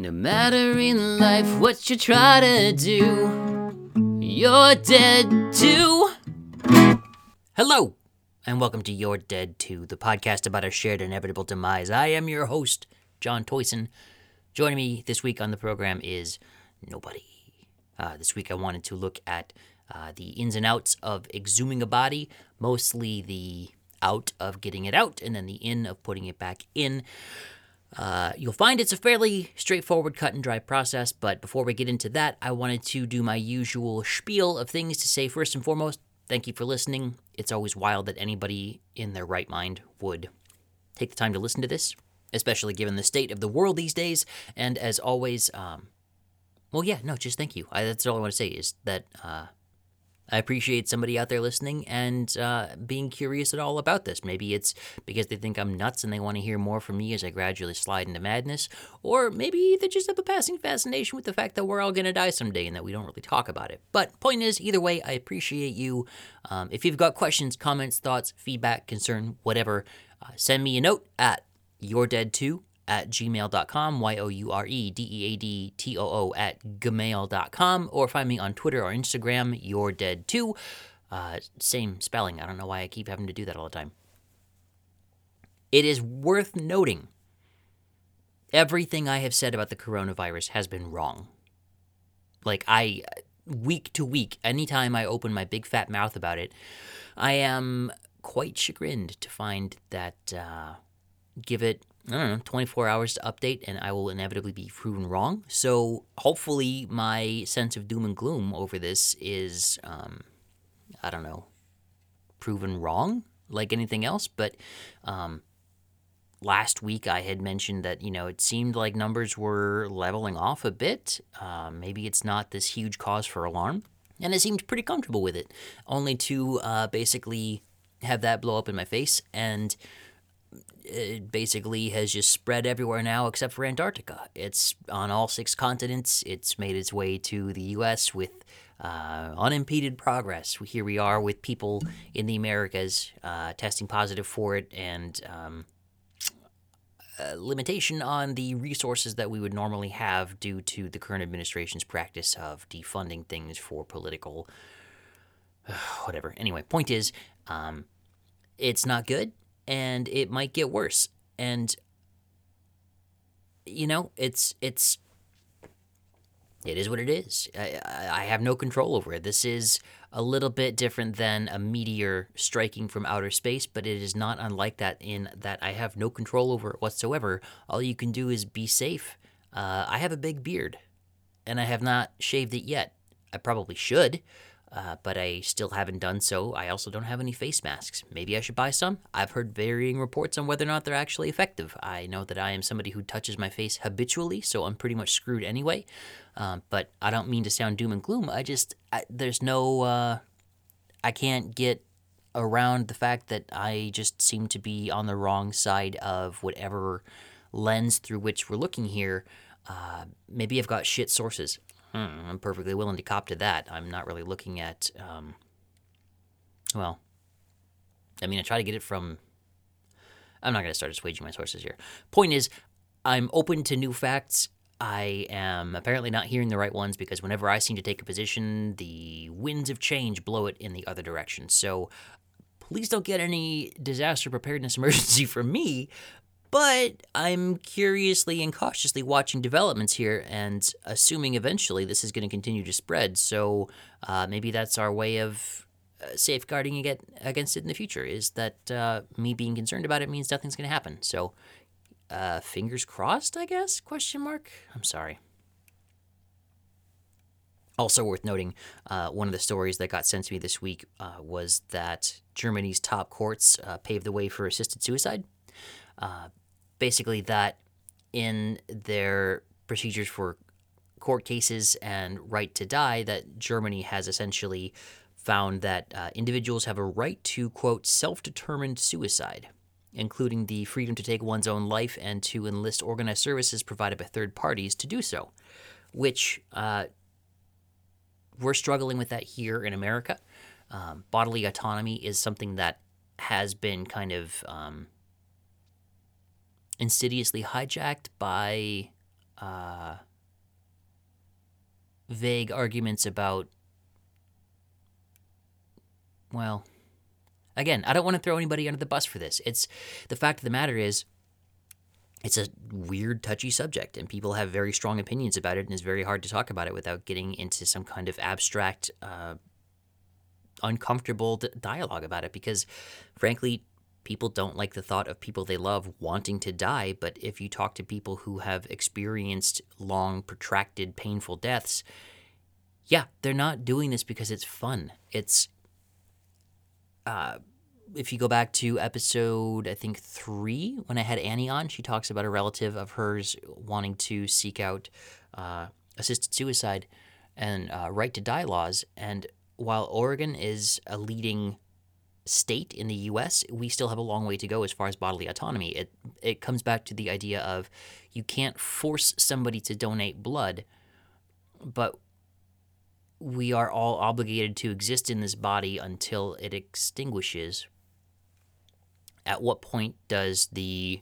No matter in life what you try to do, you're dead too. Hello, and welcome to You're Dead Too, the podcast about our shared inevitable demise. I am your host, John Toyson. Joining me this week on the program is nobody. Uh, this week I wanted to look at uh, the ins and outs of exhuming a body, mostly the out of getting it out, and then the in of putting it back in. Uh, you'll find it's a fairly straightforward, cut and dry process, but before we get into that, I wanted to do my usual spiel of things to say first and foremost. Thank you for listening. It's always wild that anybody in their right mind would take the time to listen to this, especially given the state of the world these days. And as always, um, well, yeah, no, just thank you. I, that's all I want to say is that uh, I appreciate somebody out there listening and uh, being curious at all about this. Maybe it's because they think I'm nuts and they want to hear more from me as I gradually slide into madness, or maybe they just have a passing fascination with the fact that we're all going to die someday and that we don't really talk about it. But point is, either way, I appreciate you. Um, if you've got questions, comments, thoughts, feedback, concern, whatever, uh, send me a note at you're dead too at gmail.com, Y O U R E D E A D T O O at gmail.com, or find me on Twitter or Instagram, You're Dead Too. Uh, same spelling. I don't know why I keep having to do that all the time. It is worth noting everything I have said about the coronavirus has been wrong. Like, I, week to week, anytime I open my big fat mouth about it, I am quite chagrined to find that, uh, give it I don't know, 24 hours to update, and I will inevitably be proven wrong. So hopefully, my sense of doom and gloom over this is, um, I don't know, proven wrong like anything else. But um, last week, I had mentioned that, you know, it seemed like numbers were leveling off a bit. Uh, maybe it's not this huge cause for alarm. And I seemed pretty comfortable with it, only to uh, basically have that blow up in my face. And it basically has just spread everywhere now except for Antarctica. It's on all six continents. It's made its way to the U.S. with uh, unimpeded progress. Here we are with people in the Americas uh, testing positive for it and um, limitation on the resources that we would normally have due to the current administration's practice of defunding things for political whatever. Anyway, point is, um, it's not good and it might get worse. And you know, it's it's it is what it is. I, I have no control over it. This is a little bit different than a meteor striking from outer space, but it is not unlike that in that I have no control over it whatsoever. All you can do is be safe. Uh, I have a big beard, and I have not shaved it yet. I probably should, uh, but I still haven't done so. I also don't have any face masks. Maybe I should buy some. I've heard varying reports on whether or not they're actually effective. I know that I am somebody who touches my face habitually, so I'm pretty much screwed anyway. Um, but I don't mean to sound doom and gloom. I just, I, there's no, uh, I can't get around the fact that I just seem to be on the wrong side of whatever lens through which we're looking here. Uh, maybe I've got shit sources. Hmm, I'm perfectly willing to cop to that. I'm not really looking at, um, well, I mean, I try to get it from. I'm not going to start assuaging my sources here. Point is, I'm open to new facts. I am apparently not hearing the right ones because whenever I seem to take a position, the winds of change blow it in the other direction. So please don't get any disaster preparedness emergency from me, but I'm curiously and cautiously watching developments here and assuming eventually this is going to continue to spread. So uh, maybe that's our way of uh, safeguarding against it in the future is that uh, me being concerned about it means nothing's going to happen. So uh, fingers crossed, I guess? Question mark. I'm sorry. Also worth noting, uh, one of the stories that got sent to me this week uh, was that Germany's top courts paved the way for assisted suicide. Uh, basically that in their procedures for court cases and right to die, that Germany has essentially found that uh, individuals have a right to, quote, self determined suicide, including the freedom to take one's own life and to enlist organized services provided by third parties to do so, which uh, we're struggling with that here in America. Um, bodily autonomy is something that has been kind of um, insidiously hijacked by uh, vague arguments about, well, again, I don't want to throw anybody under the bus for this. It's the fact of the matter is, it's a weird, touchy subject, and people have very strong opinions about it, and it's very hard to talk about it without getting into some kind of abstract, uh, uncomfortable d- dialogue about it. Because, frankly, people don't like the thought of people they love wanting to die. But if you talk to people who have experienced long, protracted, painful deaths, yeah, they're not doing this because it's fun. It's uh, if you go back to episode, I think three, when I had Annie on, she talks about a relative of hers wanting to seek out uh, assisted suicide and uh, right to die laws. And while Oregon is a leading state in the U.S., we still have a long way to go as far as bodily autonomy. It it comes back to the idea of you can't force somebody to donate blood, but we are all obligated to exist in this body until it extinguishes at what point does the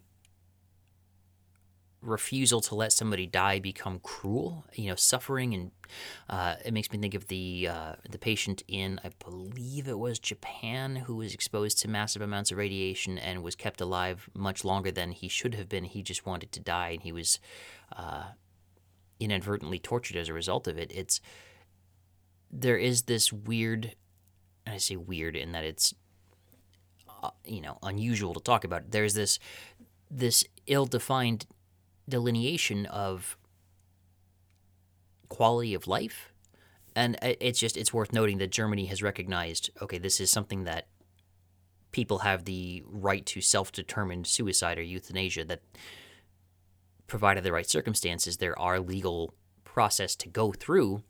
refusal to let somebody die become cruel? You know, suffering, and uh, it makes me think of the uh, the patient in, I believe it was Japan, who was exposed to massive amounts of radiation and was kept alive much longer than he should have been. He just wanted to die, and he was uh, inadvertently tortured as a result of it. It's there is this weird, and I say weird in that it's uh, you know unusual to talk about. There's this this ill-defined delineation of quality of life, and it's just it's worth noting that Germany has recognized okay, this is something that people have the right to self-determined suicide or euthanasia that provided the right circumstances there are legal process to go through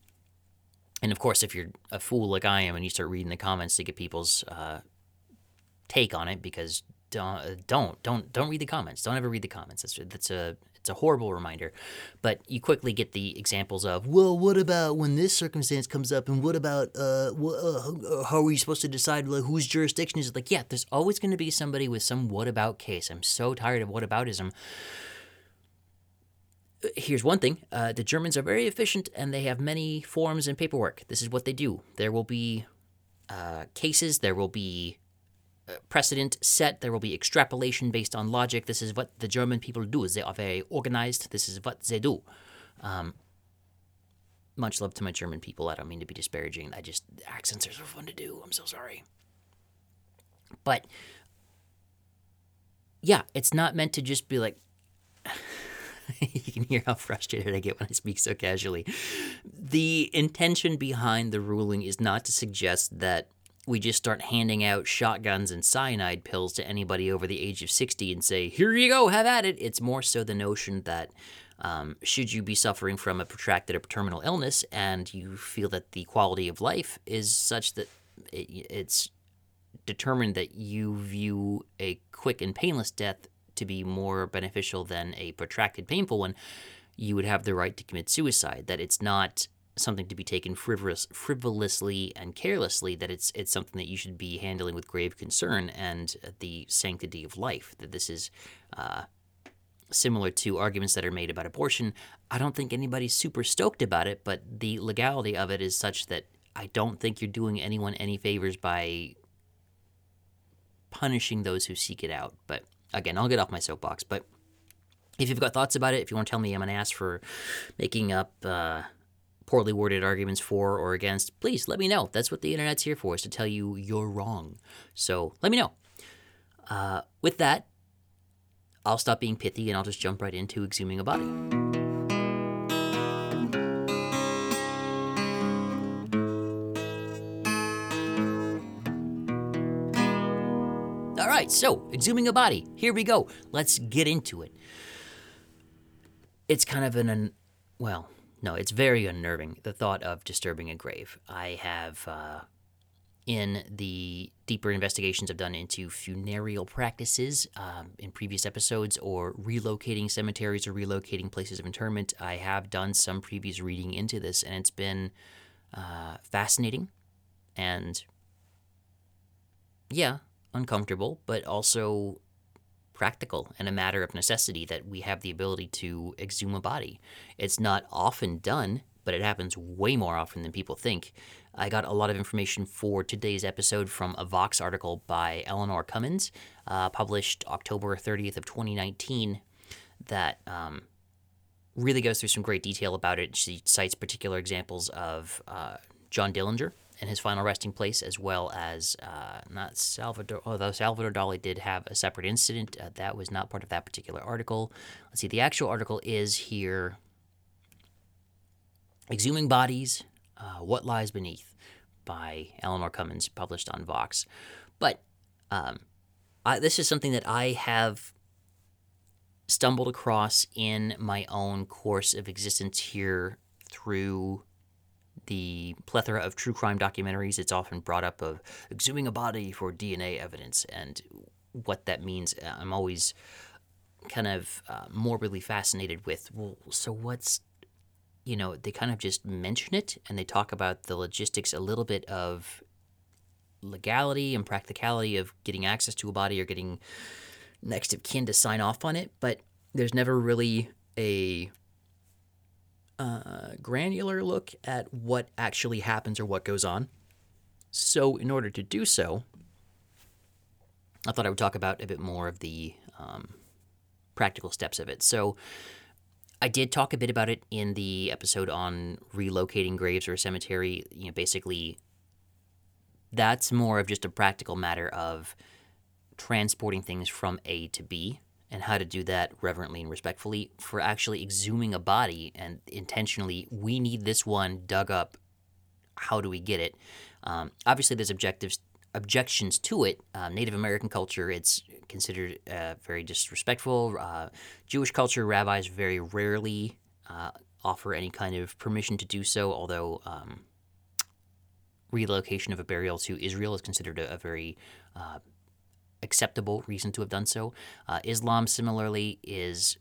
and of course if you're a fool like i am and you start reading the comments to get people's uh, take on it because don't don't don't don't read the comments. Don't ever read the comments. That's that's a it's a horrible reminder. But you quickly get the examples of well, what about when this circumstance comes up, and what about uh, what, uh how are we supposed to decide like, whose jurisdiction is it? Like, yeah, there's always going to be somebody with some what about case. I'm so tired of what aboutism. Here's one thing uh, the Germans are very efficient and they have many forms and paperwork. This is what they do. There will be uh, cases, there will be precedent set. There will be extrapolation based on logic. This is what the German people do. They are very organized. This is what they do. Um, much love to my German people. I don't mean to be disparaging. I just accents are so fun to do. I'm so sorry. But yeah, it's not meant to just be like. you can hear how frustrated I get when I speak so casually. The intention behind the ruling is not to suggest that we just start handing out shotguns and cyanide pills to anybody over the age of 60 and say, here you go, have at it. It's more so the notion that um, should you be suffering from a protracted or terminal illness and you feel that the quality of life is such that it, it's determined that you view a quick and painless death to be more beneficial than a protracted, painful one, you would have the right to commit suicide. That it's not something to be taken frivolous, frivolously and carelessly, that it's it's something that you should be handling with grave concern and the sanctity of life. That this is uh, similar to arguments that are made about abortion. I don't think anybody's super stoked about it, but the legality of it is such that I don't think you're doing anyone any favors by punishing those who seek it out. But again, I'll get off my soapbox. But if you've got thoughts about it, if you want to tell me I'm an ass for making up. Uh, poorly worded arguments for or against, please let me know. That's what the internet's here for, is to tell you you're wrong. So let me know. Uh, with that, I'll stop being pithy and I'll just jump right into exhuming a body. All right, so exhuming a body. Here we go. Let's get into it. It's kind of an, well, no, it's very unnerving, the thought of disturbing a grave. I have, uh, in the deeper investigations I've done into funereal practices um, in previous episodes or relocating cemeteries or relocating places of interment, I have done some previous reading into this, and it's been uh, fascinating and, yeah, uncomfortable, but also practical and a matter of necessity that we have the ability to exhume a body. It's not often done, but it happens way more often than people think. I got a lot of information for today's episode from a Vox article by Eleanor Cummins, uh, published October 30th of 2019, that um, really goes through some great detail about it. She cites particular examples of uh, John Dillinger and his final resting place, as well as uh, not Salvador, although Salvador Dali did have a separate incident. Uh, that was not part of that particular article. Let's see, the actual article is here Exhuming Bodies uh, What Lies Beneath by Eleanor Cummins, published on Vox. But um, I, this is something that I have stumbled across in my own course of existence here through the plethora of true crime documentaries. It's often brought up of exhuming a body for DNA evidence and what that means. I'm always kind of uh, morbidly fascinated with, well, so what's you know, they kind of just mention it and they talk about the logistics a little bit of legality and practicality of getting access to a body or getting next of kin to sign off on it, but there's never really a uh, granular look at what actually happens or what goes on. So, in order to do so, I thought I would talk about a bit more of the um, practical steps of it. So, I did talk a bit about it in the episode on relocating graves or a cemetery. You know, basically, that's more of just a practical matter of transporting things from A to B and how to do that reverently and respectfully. For actually exhuming a body and intentionally, we need this one dug up. How do we get it? Um, obviously, there's objectives objections to it. Um, Native American culture, it's considered uh, very disrespectful. Uh, Jewish culture, rabbis very rarely uh, offer any kind of permission to do so, although um, relocation of a burial to Israel is considered a, a very uh, acceptable reason to have done so. Uh, Islam, similarly, is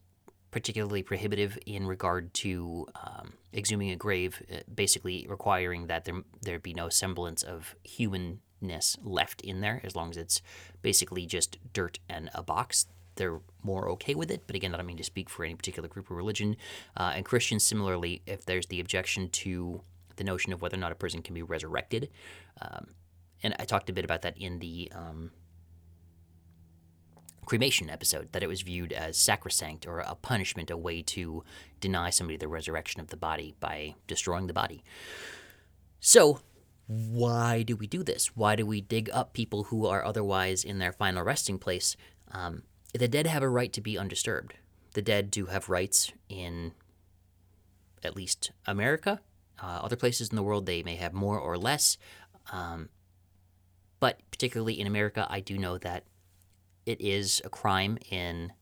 particularly prohibitive in regard to um, exhuming a grave, uh, basically requiring that there there be no semblance of humanness left in there as long as it's basically just dirt and a box. They're more okay with it, but again, I don't mean to speak for any particular group or religion. Uh, and Christians, similarly, if there's the objection to the notion of whether or not a person can be resurrected, um, and I talked a bit about that in the um, cremation episode, that it was viewed as sacrosanct or a punishment, a way to deny somebody the resurrection of the body by destroying the body. So, why do we do this? Why do we dig up people who are otherwise in their final resting place? Um, the dead have a right to be undisturbed. The dead do have rights in at least America. Uh, other places in the world, they may have more or less. Um, but particularly in America, I do know that it is a crime in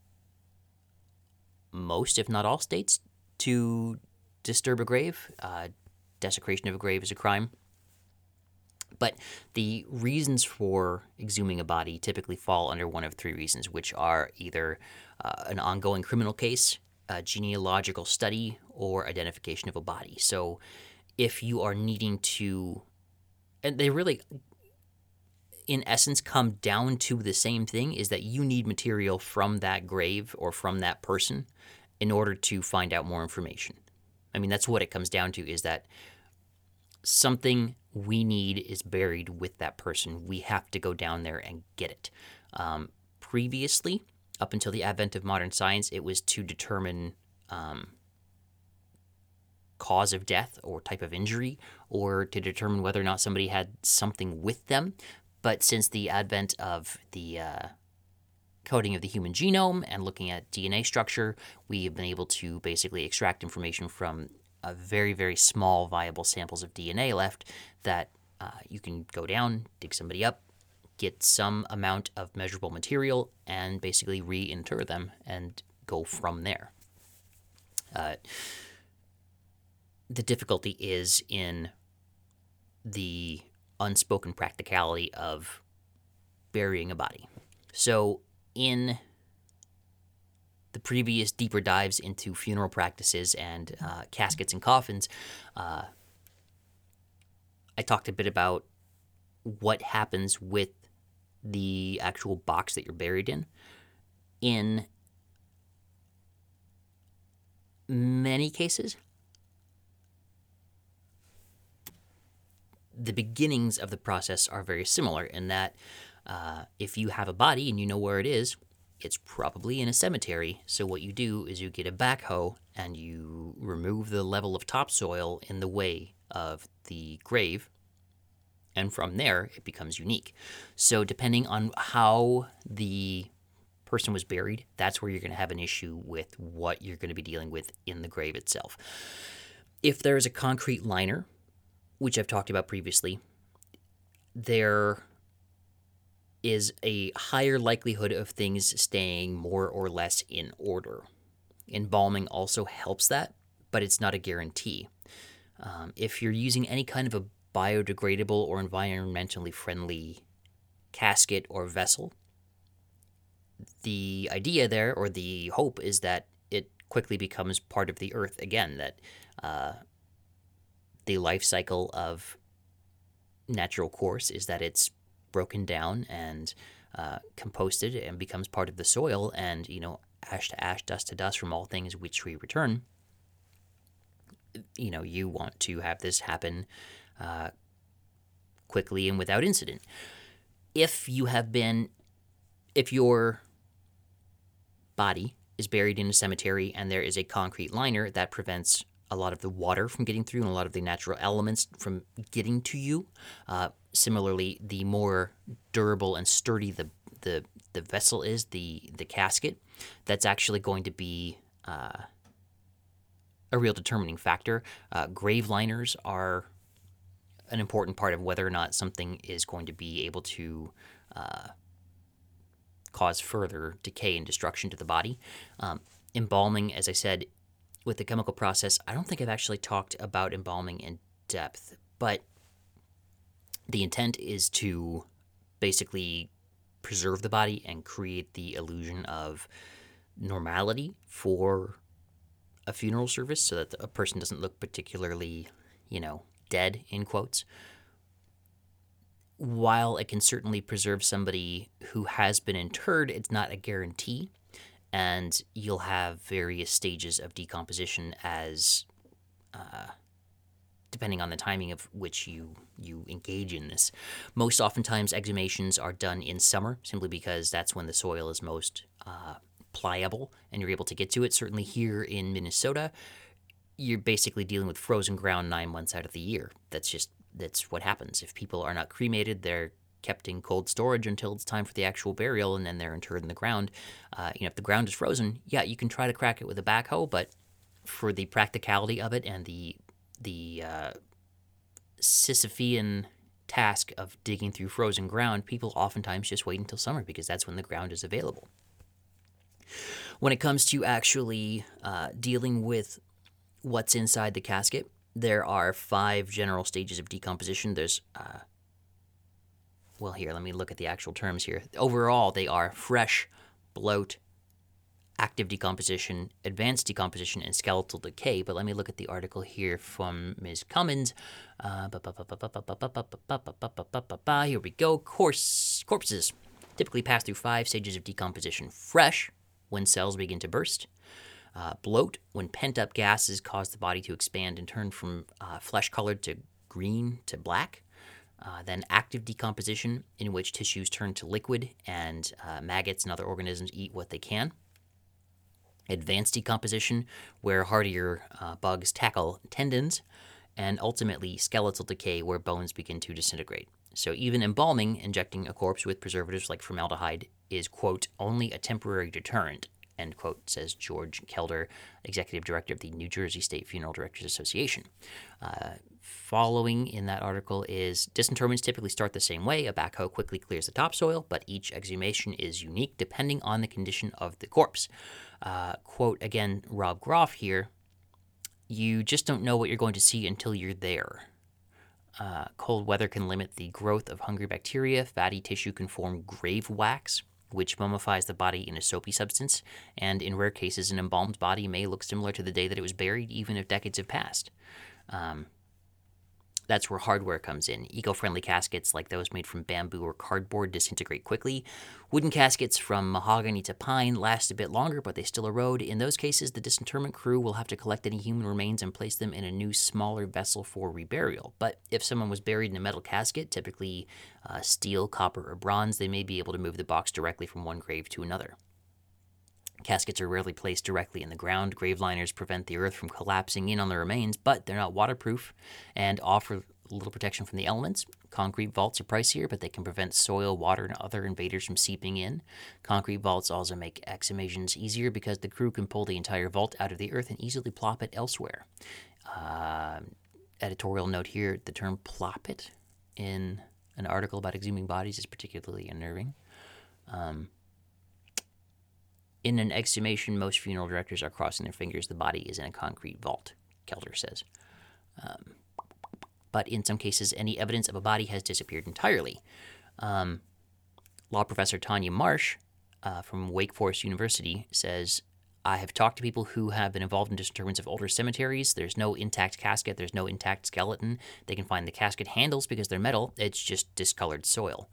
most, if not all, states to disturb a grave. Uh, desecration of a grave is a crime. But the reasons for exhuming a body typically fall under one of three reasons, which are either uh, an ongoing criminal case, a genealogical study, or identification of a body. So if you are needing to, and they really, in essence, come down to the same thing is that you need material from that grave or from that person in order to find out more information. I mean, that's what it comes down to is that something we need is buried with that person. We have to go down there and get it. Um, previously, up until the advent of modern science, it was to determine um, cause of death or type of injury, or to determine whether or not somebody had something with them. But since the advent of the uh, coding of the human genome and looking at DNA structure, we have been able to basically extract information from very, very small viable samples of DNA left that uh, you can go down, dig somebody up, get some amount of measurable material, and basically reinter them and go from there. Uh, the difficulty is in the unspoken practicality of burying a body. So, in the previous deeper dives into funeral practices and uh, caskets and coffins, uh, I talked a bit about what happens with the actual box that you're buried in. in many cases, the beginnings of the process are very similar in that uh, if you have a body and you know where it is, it's probably in a cemetery. So, what you do is you get a backhoe and you remove the level of topsoil in the way of the grave. And from there, it becomes unique. So, depending on how the person was buried, that's where you're going to have an issue with what you're going to be dealing with in the grave itself. If there's a concrete liner, which I've talked about previously, there is a higher likelihood of things staying more or less in order. Embalming also helps that, but it's not a guarantee. Um, if you're using any kind of a biodegradable or environmentally friendly casket or vessel, the idea there or the hope is that it quickly becomes part of the earth again, that uh, the life cycle of natural course is that it's broken down and uh, composted and becomes part of the soil and you know ash to ash dust to dust from all things which we return. You know you want to have this happen uh, quickly and without incident. If you have been if your body is buried in a cemetery and there is a concrete liner that prevents a lot of the water from getting through and a lot of the natural elements from getting to you. Uh, similarly, the more durable and sturdy the, the, the vessel is, the, the casket, that's actually going to be uh, a real determining factor. Uh, grave liners are an important part of whether or not something is going to be able to uh, cause further decay and destruction to the body. Um, embalming, as I said, with the chemical process, I don't think I've actually talked about embalming in depth, but the intent is to basically preserve the body and create the illusion of normality for a funeral service so that a person doesn't look particularly, you know, dead, in quotes. While it can certainly preserve somebody who has been interred, it's not a guarantee and you'll have various stages of decomposition as uh, depending on the timing of which you you engage in this. Most oftentimes, exhumations are done in summer simply because that's when the soil is most uh, pliable and you're able to get to it. Certainly here in Minnesota, you're basically dealing with frozen ground nine months out of the year. That's just that's what happens. If people are not cremated, they're kept in cold storage until it's time for the actual burial, and then they're interred in the ground. Uh, you know, if the ground is frozen, yeah, you can try to crack it with a backhoe, but for the practicality of it and the the uh, Sisyphean task of digging through frozen ground, people oftentimes just wait until summer because that's when the ground is available. When it comes to actually uh, dealing with what's inside the casket, there are five general stages of decomposition. There's uh, well, here, let me look at the actual terms here. Overall, they are fresh, bloat, active decomposition, advanced decomposition, and skeletal decay. But let me look at the article here from Ms. Cummins. here we go. Course, corpses typically pass through five stages of decomposition fresh, when cells begin to burst. Uh, bloat, when pent up gases cause the body to expand and turn from uh, flesh colored to green to black. Uh, then active decomposition, in which tissues turn to liquid and uh, maggots and other organisms eat what they can. Advanced decomposition, where hardier uh, bugs tackle tendons. And ultimately, skeletal decay, where bones begin to disintegrate. So, even embalming, injecting a corpse with preservatives like formaldehyde, is, quote, only a temporary deterrent, end quote, says George Kelder, executive director of the New Jersey State Funeral Directors Association. Uh, following in that article is disinterments typically start the same way. A backhoe quickly clears the topsoil, but each exhumation is unique depending on the condition of the corpse. Uh, quote again, Rob Groff here you just don't know what you're going to see until you're there. Uh, cold weather can limit the growth of hungry bacteria. Fatty tissue can form grave wax, which mummifies the body in a soapy substance. And in rare cases, an embalmed body may look similar to the day that it was buried, even if decades have passed. Um, That's where hardware comes in. Eco friendly caskets like those made from bamboo or cardboard disintegrate quickly. Wooden caskets from mahogany to pine last a bit longer, but they still erode. In those cases, the disinterment crew will have to collect any human remains and place them in a new, smaller vessel for reburial. But if someone was buried in a metal casket, typically uh, steel, copper, or bronze, they may be able to move the box directly from one grave to another. Caskets are rarely placed directly in the ground. Grave liners prevent the earth from collapsing in on the remains, but they're not waterproof and offer little protection from the elements. Concrete vaults are pricier, but they can prevent soil, water, and other invaders from seeping in. Concrete vaults also make exhumations easier because the crew can pull the entire vault out of the earth and easily plop it elsewhere. Uh, editorial note here the term plop it in an article about exhuming bodies is particularly unnerving. Um, in an exhumation, most funeral directors are crossing their fingers the body is in a concrete vault, Kelder says. Um, but in some cases, any evidence of a body has disappeared entirely. Um, law professor Tanya Marsh uh, from Wake Forest University says I have talked to people who have been involved in disinterments of older cemeteries. There's no intact casket, there's no intact skeleton. They can find the casket handles because they're metal, it's just discolored soil.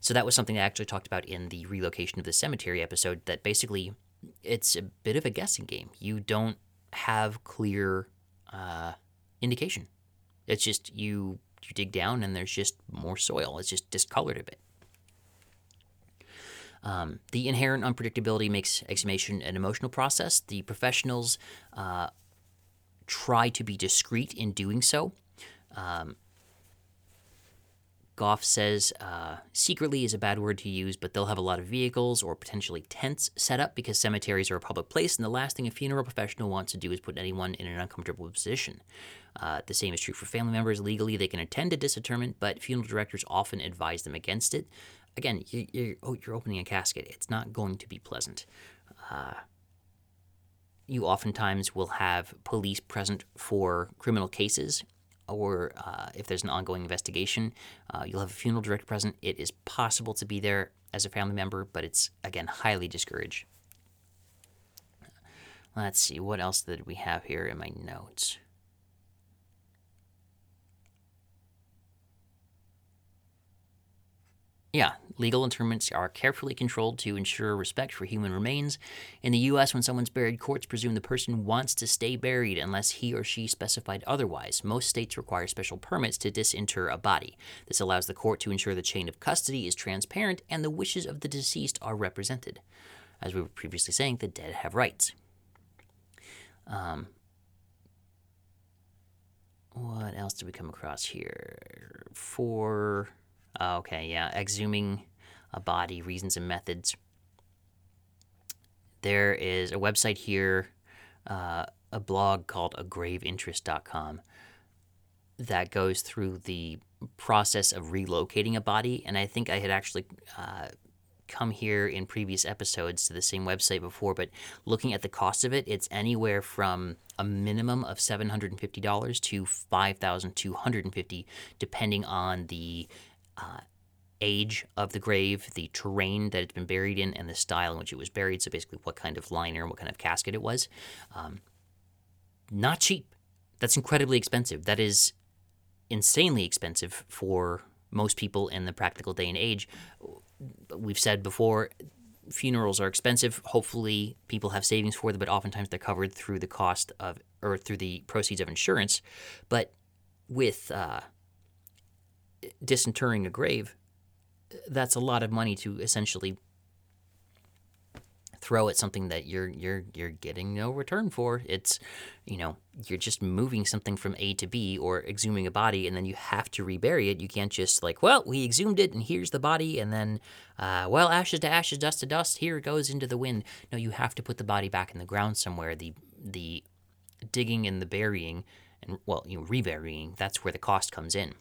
So that was something I actually talked about in the relocation of the cemetery episode that basically it's a bit of a guessing game. You don't have clear uh, indication. It's just you you dig down and there's just more soil. It's just discolored a bit. Um, the inherent unpredictability makes exhumation an emotional process. The professionals uh, try to be discreet in doing so. Um, Goff says uh, secretly is a bad word to use, but they'll have a lot of vehicles or potentially tents set up because cemeteries are a public place, and the last thing a funeral professional wants to do is put anyone in an uncomfortable position. Uh, the same is true for family members. Legally, they can attend a disinterment, but funeral directors often advise them against it. Again, you, you're, oh, you're opening a casket. It's not going to be pleasant. Uh, you oftentimes will have police present for criminal cases or uh, if there's an ongoing investigation, uh, you'll have a funeral director present. It is possible to be there as a family member, but it's, again, highly discouraged. Let's see, what else did we have here in my notes? Yeah, legal interments are carefully controlled to ensure respect for human remains. In the U.S., when someone's buried, courts presume the person wants to stay buried unless he or she specified otherwise. Most states require special permits to disinter a body. This allows the court to ensure the chain of custody is transparent and the wishes of the deceased are represented. As we were previously saying, the dead have rights. Um, what else did we come across here? For okay, yeah. Exhuming a body, reasons and methods. There is a website here, uh, a blog called agraveinterest.com that goes through the process of relocating a body. And I think I had actually uh, come here in previous episodes to the same website before, but looking at the cost of it, it's anywhere from a minimum of $750 to 5,250, depending on the uh, age of the grave, the terrain that it's been buried in, and the style in which it was buried. So basically, what kind of liner and what kind of casket it was. Um, not cheap. That's incredibly expensive. That is insanely expensive for most people in the practical day and age. We've said before, funerals are expensive. Hopefully, people have savings for them, but oftentimes they're covered through the cost of or through the proceeds of insurance. But with uh, disinterring a grave, that's a lot of money to essentially throw at something that you're you're you're getting no return for. It's you know you're just moving something from A to B or exhuming a body, and then you have to rebury it. You can't just like, well, we exhumed it, and here's the body, and then, uh, well, ashes to ashes, dust to dust. Here it goes into the wind. No, you have to put the body back in the ground somewhere. The the digging and the burying, and well, you know, reburying. That's where the cost comes in.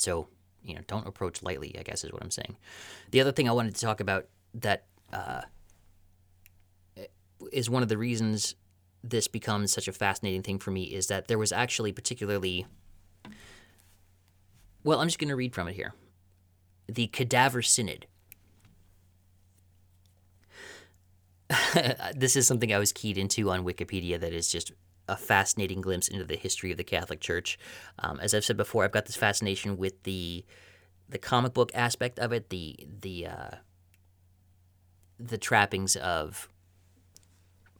So, you know, don't approach lightly, I guess is what I'm saying. The other thing I wanted to talk about that uh, is one of the reasons this becomes such a fascinating thing for me is that there was actually particularly. Well, I'm just going to read from it here. The Cadaver Synod. this is something I was keyed into on Wikipedia that is just a fascinating glimpse into the history of the Catholic Church. Um, as I've said before, I've got this fascination with the the comic book aspect of it, the the uh, the trappings of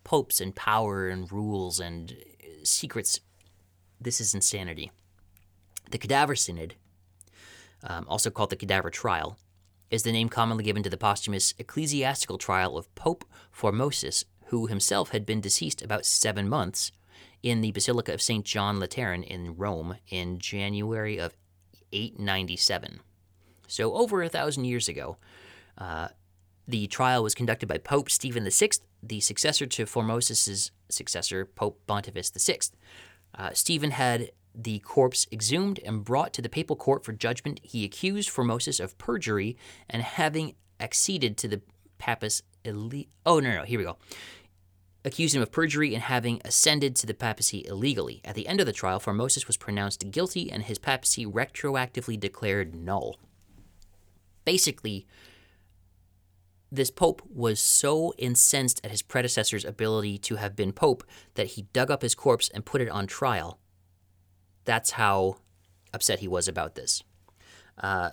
popes and power and rules and secrets. This is insanity. The Cadaver Synod, um, also called the Cadaver Trial, is the name commonly given to the posthumous ecclesiastical trial of Pope Formosus, who himself had been deceased about seven months in the Basilica of St. John Lateran in Rome in January of 897. So, over a thousand years ago, uh, the trial was conducted by Pope Stephen VI, the successor to Formosus's successor, Pope Boniface VI. Uh, Stephen had the corpse exhumed and brought to the papal court for judgment. He accused Formosus of perjury and having acceded to the papacy. oh, no, no, here we go accused him of perjury and having ascended to the papacy illegally. At the end of the trial, Formosus was pronounced guilty and his papacy retroactively declared null. Basically, this pope was so incensed at his predecessor's ability to have been pope that he dug up his corpse and put it on trial. That's how upset he was about this. Uh,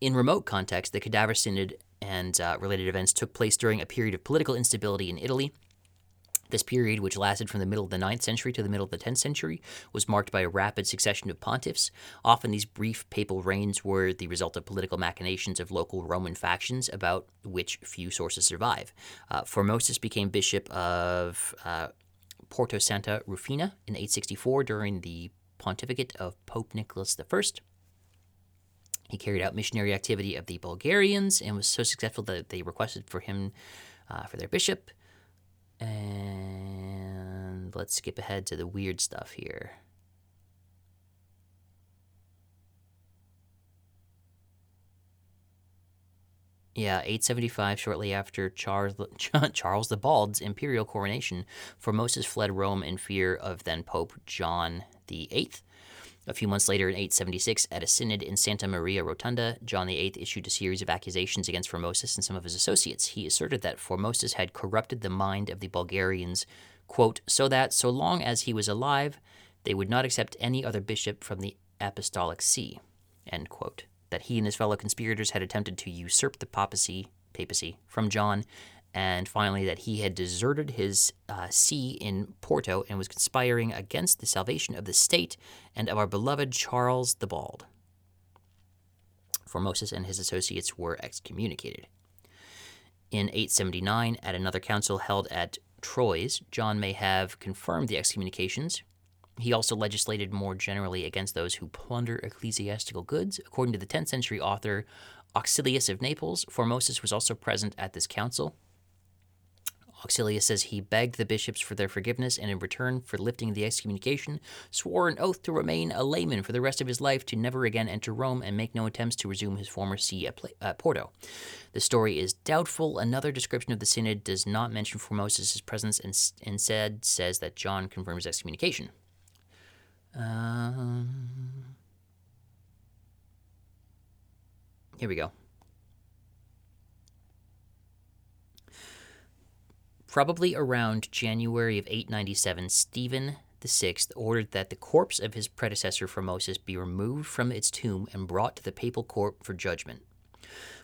in remote context, the cadaver synod and uh, related events took place during a period of political instability in Italy. This period, which lasted from the middle of the 9th century to the middle of the 10th century, was marked by a rapid succession of pontiffs. Often, these brief papal reigns were the result of political machinations of local Roman factions, about which few sources survive. Uh, Formosus became bishop of uh, Porto Santa Rufina in 864 during the pontificate of Pope Nicholas I. He carried out missionary activity of the Bulgarians and was so successful that they requested for him uh, for their bishop. And let's skip ahead to the weird stuff here. Yeah, 875, shortly after Charles, Charles the Bald's imperial coronation, Formosus fled Rome in fear of then Pope John VIII. A few months later, in 876, at a synod in Santa Maria Rotunda, John VIII issued a series of accusations against Formosus and some of his associates. He asserted that Formosus had corrupted the mind of the Bulgarians, quote, so that, so long as he was alive, they would not accept any other bishop from the apostolic see, end quote. That he and his fellow conspirators had attempted to usurp the papacy, papacy from John and finally that he had deserted his uh, see in Porto and was conspiring against the salvation of the state and of our beloved Charles the Bald. Formosus and his associates were excommunicated. In 879, at another council held at Troyes, John may have confirmed the excommunications. He also legislated more generally against those who plunder ecclesiastical goods. According to the 10th century author Auxilius of Naples, Formosus was also present at this council. Auxilius says he begged the bishops for their forgiveness and in return for lifting the excommunication, swore an oath to remain a layman for the rest of his life, to never again enter Rome and make no attempts to resume his former see at, at Porto. The story is doubtful. Another description of the synod does not mention Formosus' presence and instead says that John confirms excommunication. Um, here we go. Probably around January of 897, Stephen VI ordered that the corpse of his predecessor Formosus be removed from its tomb and brought to the papal court for judgment.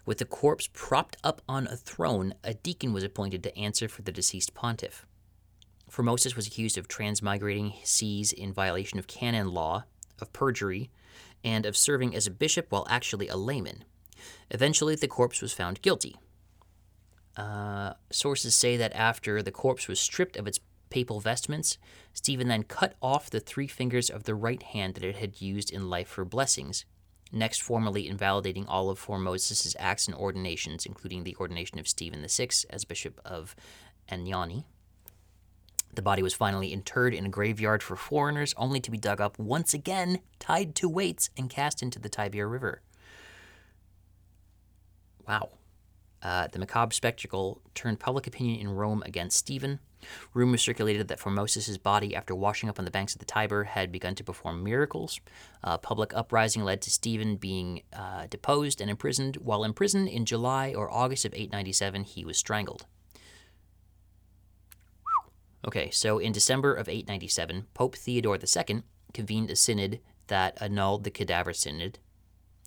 With the corpse propped up on a throne, a deacon was appointed to answer for the deceased pontiff. Formosus was accused of transmigrating sees in violation of canon law, of perjury, and of serving as a bishop while actually a layman. Eventually, the corpse was found guilty. Uh, sources say that after the corpse was stripped of its papal vestments, Stephen then cut off the three fingers of the right hand that it had used in life for blessings, next formally invalidating all of Formosus' acts and ordinations, including the ordination of Stephen VI as Bishop of Anagni. The body was finally interred in a graveyard for foreigners, only to be dug up once again, tied to weights, and cast into the Tiber River. Wow. Uh, the macabre spectacle turned public opinion in Rome against Stephen. Rumors circulated that Formosus' body, after washing up on the banks of the Tiber, had begun to perform miracles. Uh, public uprising led to Stephen being uh, deposed and imprisoned. While imprisoned in July or August of 897, he was strangled. Okay, so in December of 897, Pope Theodore II convened a synod that annulled the cadaver synod,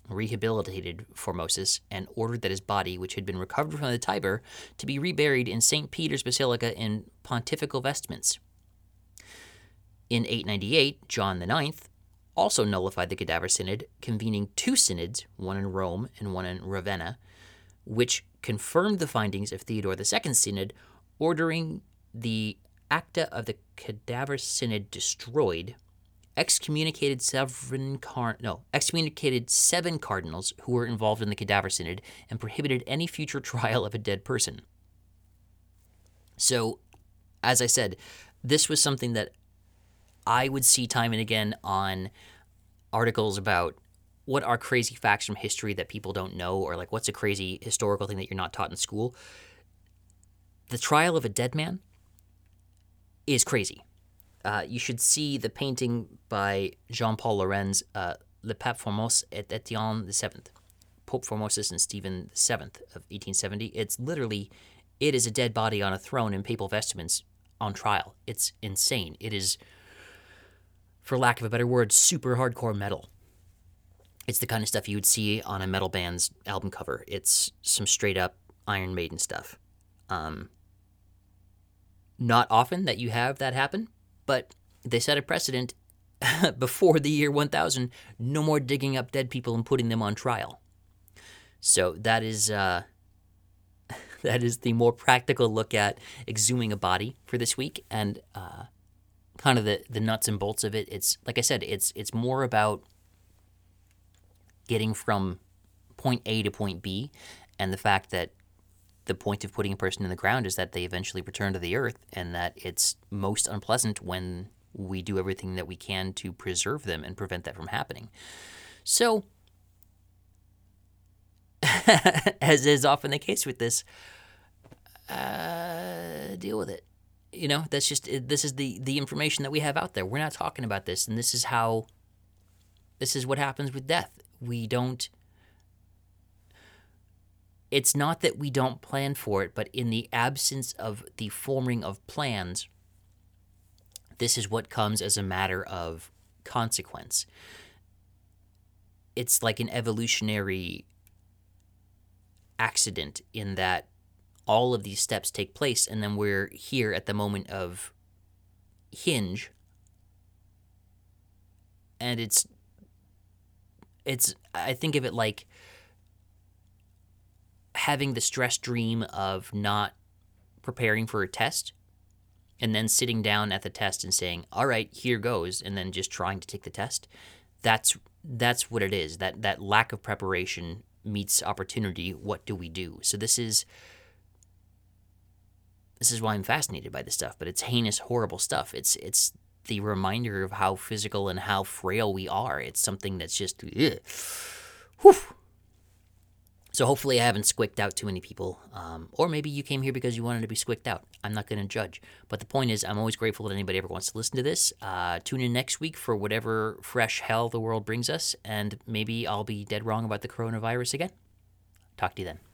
rehabilitated Formosus, and ordered that his body, which had been recovered from the Tiber, to be reburied in St. Peter's Basilica in pontifical vestments. In 898, John IX also nullified the cadaver synod, convening two synods, one in Rome and one in Ravenna, which confirmed the findings of Theodore II's synod, ordering the acta of the cadaver synod destroyed excommunicated seven car- no excommunicated seven cardinals who were involved in the cadaver synod and prohibited any future trial of a dead person. So, as I said, this was something that I would see time and again on articles about what are crazy facts from history that people don't know, or like what's a crazy historical thing that you're not taught in school. The trial of a dead man is crazy uh, you should see the painting by Jean Paul Laurens, uh, Le Pape Formose et Etienne VII, Pope Formosus and Stephen VII of 1870. It's literally, it is a dead body on a throne in papal vestments on trial. It's insane. It is, for lack of a better word, super hardcore metal. It's the kind of stuff you would see on a metal band's album cover. It's some straight up Iron Maiden stuff. Um, not often that you have that happen, but they set a precedent before the year 1000 no more digging up dead people and putting them on trial. So that is uh, that is the more practical look at exhuming a body for this week and uh, kind of the, the nuts and bolts of it. It's like I said, it's it's more about getting from point A to point B and the fact that the point of putting a person in the ground is that they eventually return to the earth and that it's most unpleasant when we do everything that we can to preserve them and prevent that from happening. So, as is often the case with this, uh, deal with it. You know, that's just this is the the information that we have out there. We're not talking about this, and this is how. This is what happens with death. We don't it's not that we don't plan for it, but in the absence of the forming of plans, this is what comes as a matter of consequence. It's like an evolutionary accident in that all of these steps take place, and then we're here at the moment of hinge, and it's it's I think of it like having the stress dream of not preparing for a test and then sitting down at the test and saying, "All right, here goes," and then just trying to take the test. That's that's what it is. That that lack of preparation meets opportunity. What do we do? So this is this is why I'm fascinated by this stuff. But it's heinous, horrible stuff. It's it's the reminder of how physical and how frail we are. It's something that's just, ugh. whew, so hopefully I haven't squicked out too many people. Um, or maybe you came here because you wanted to be squicked out. I'm not going to judge. But the point is, I'm always grateful that anybody ever wants to listen to this. Uh, tune in next week for whatever fresh hell the world brings us, and maybe I'll be dead wrong about the coronavirus again. Talk to you then.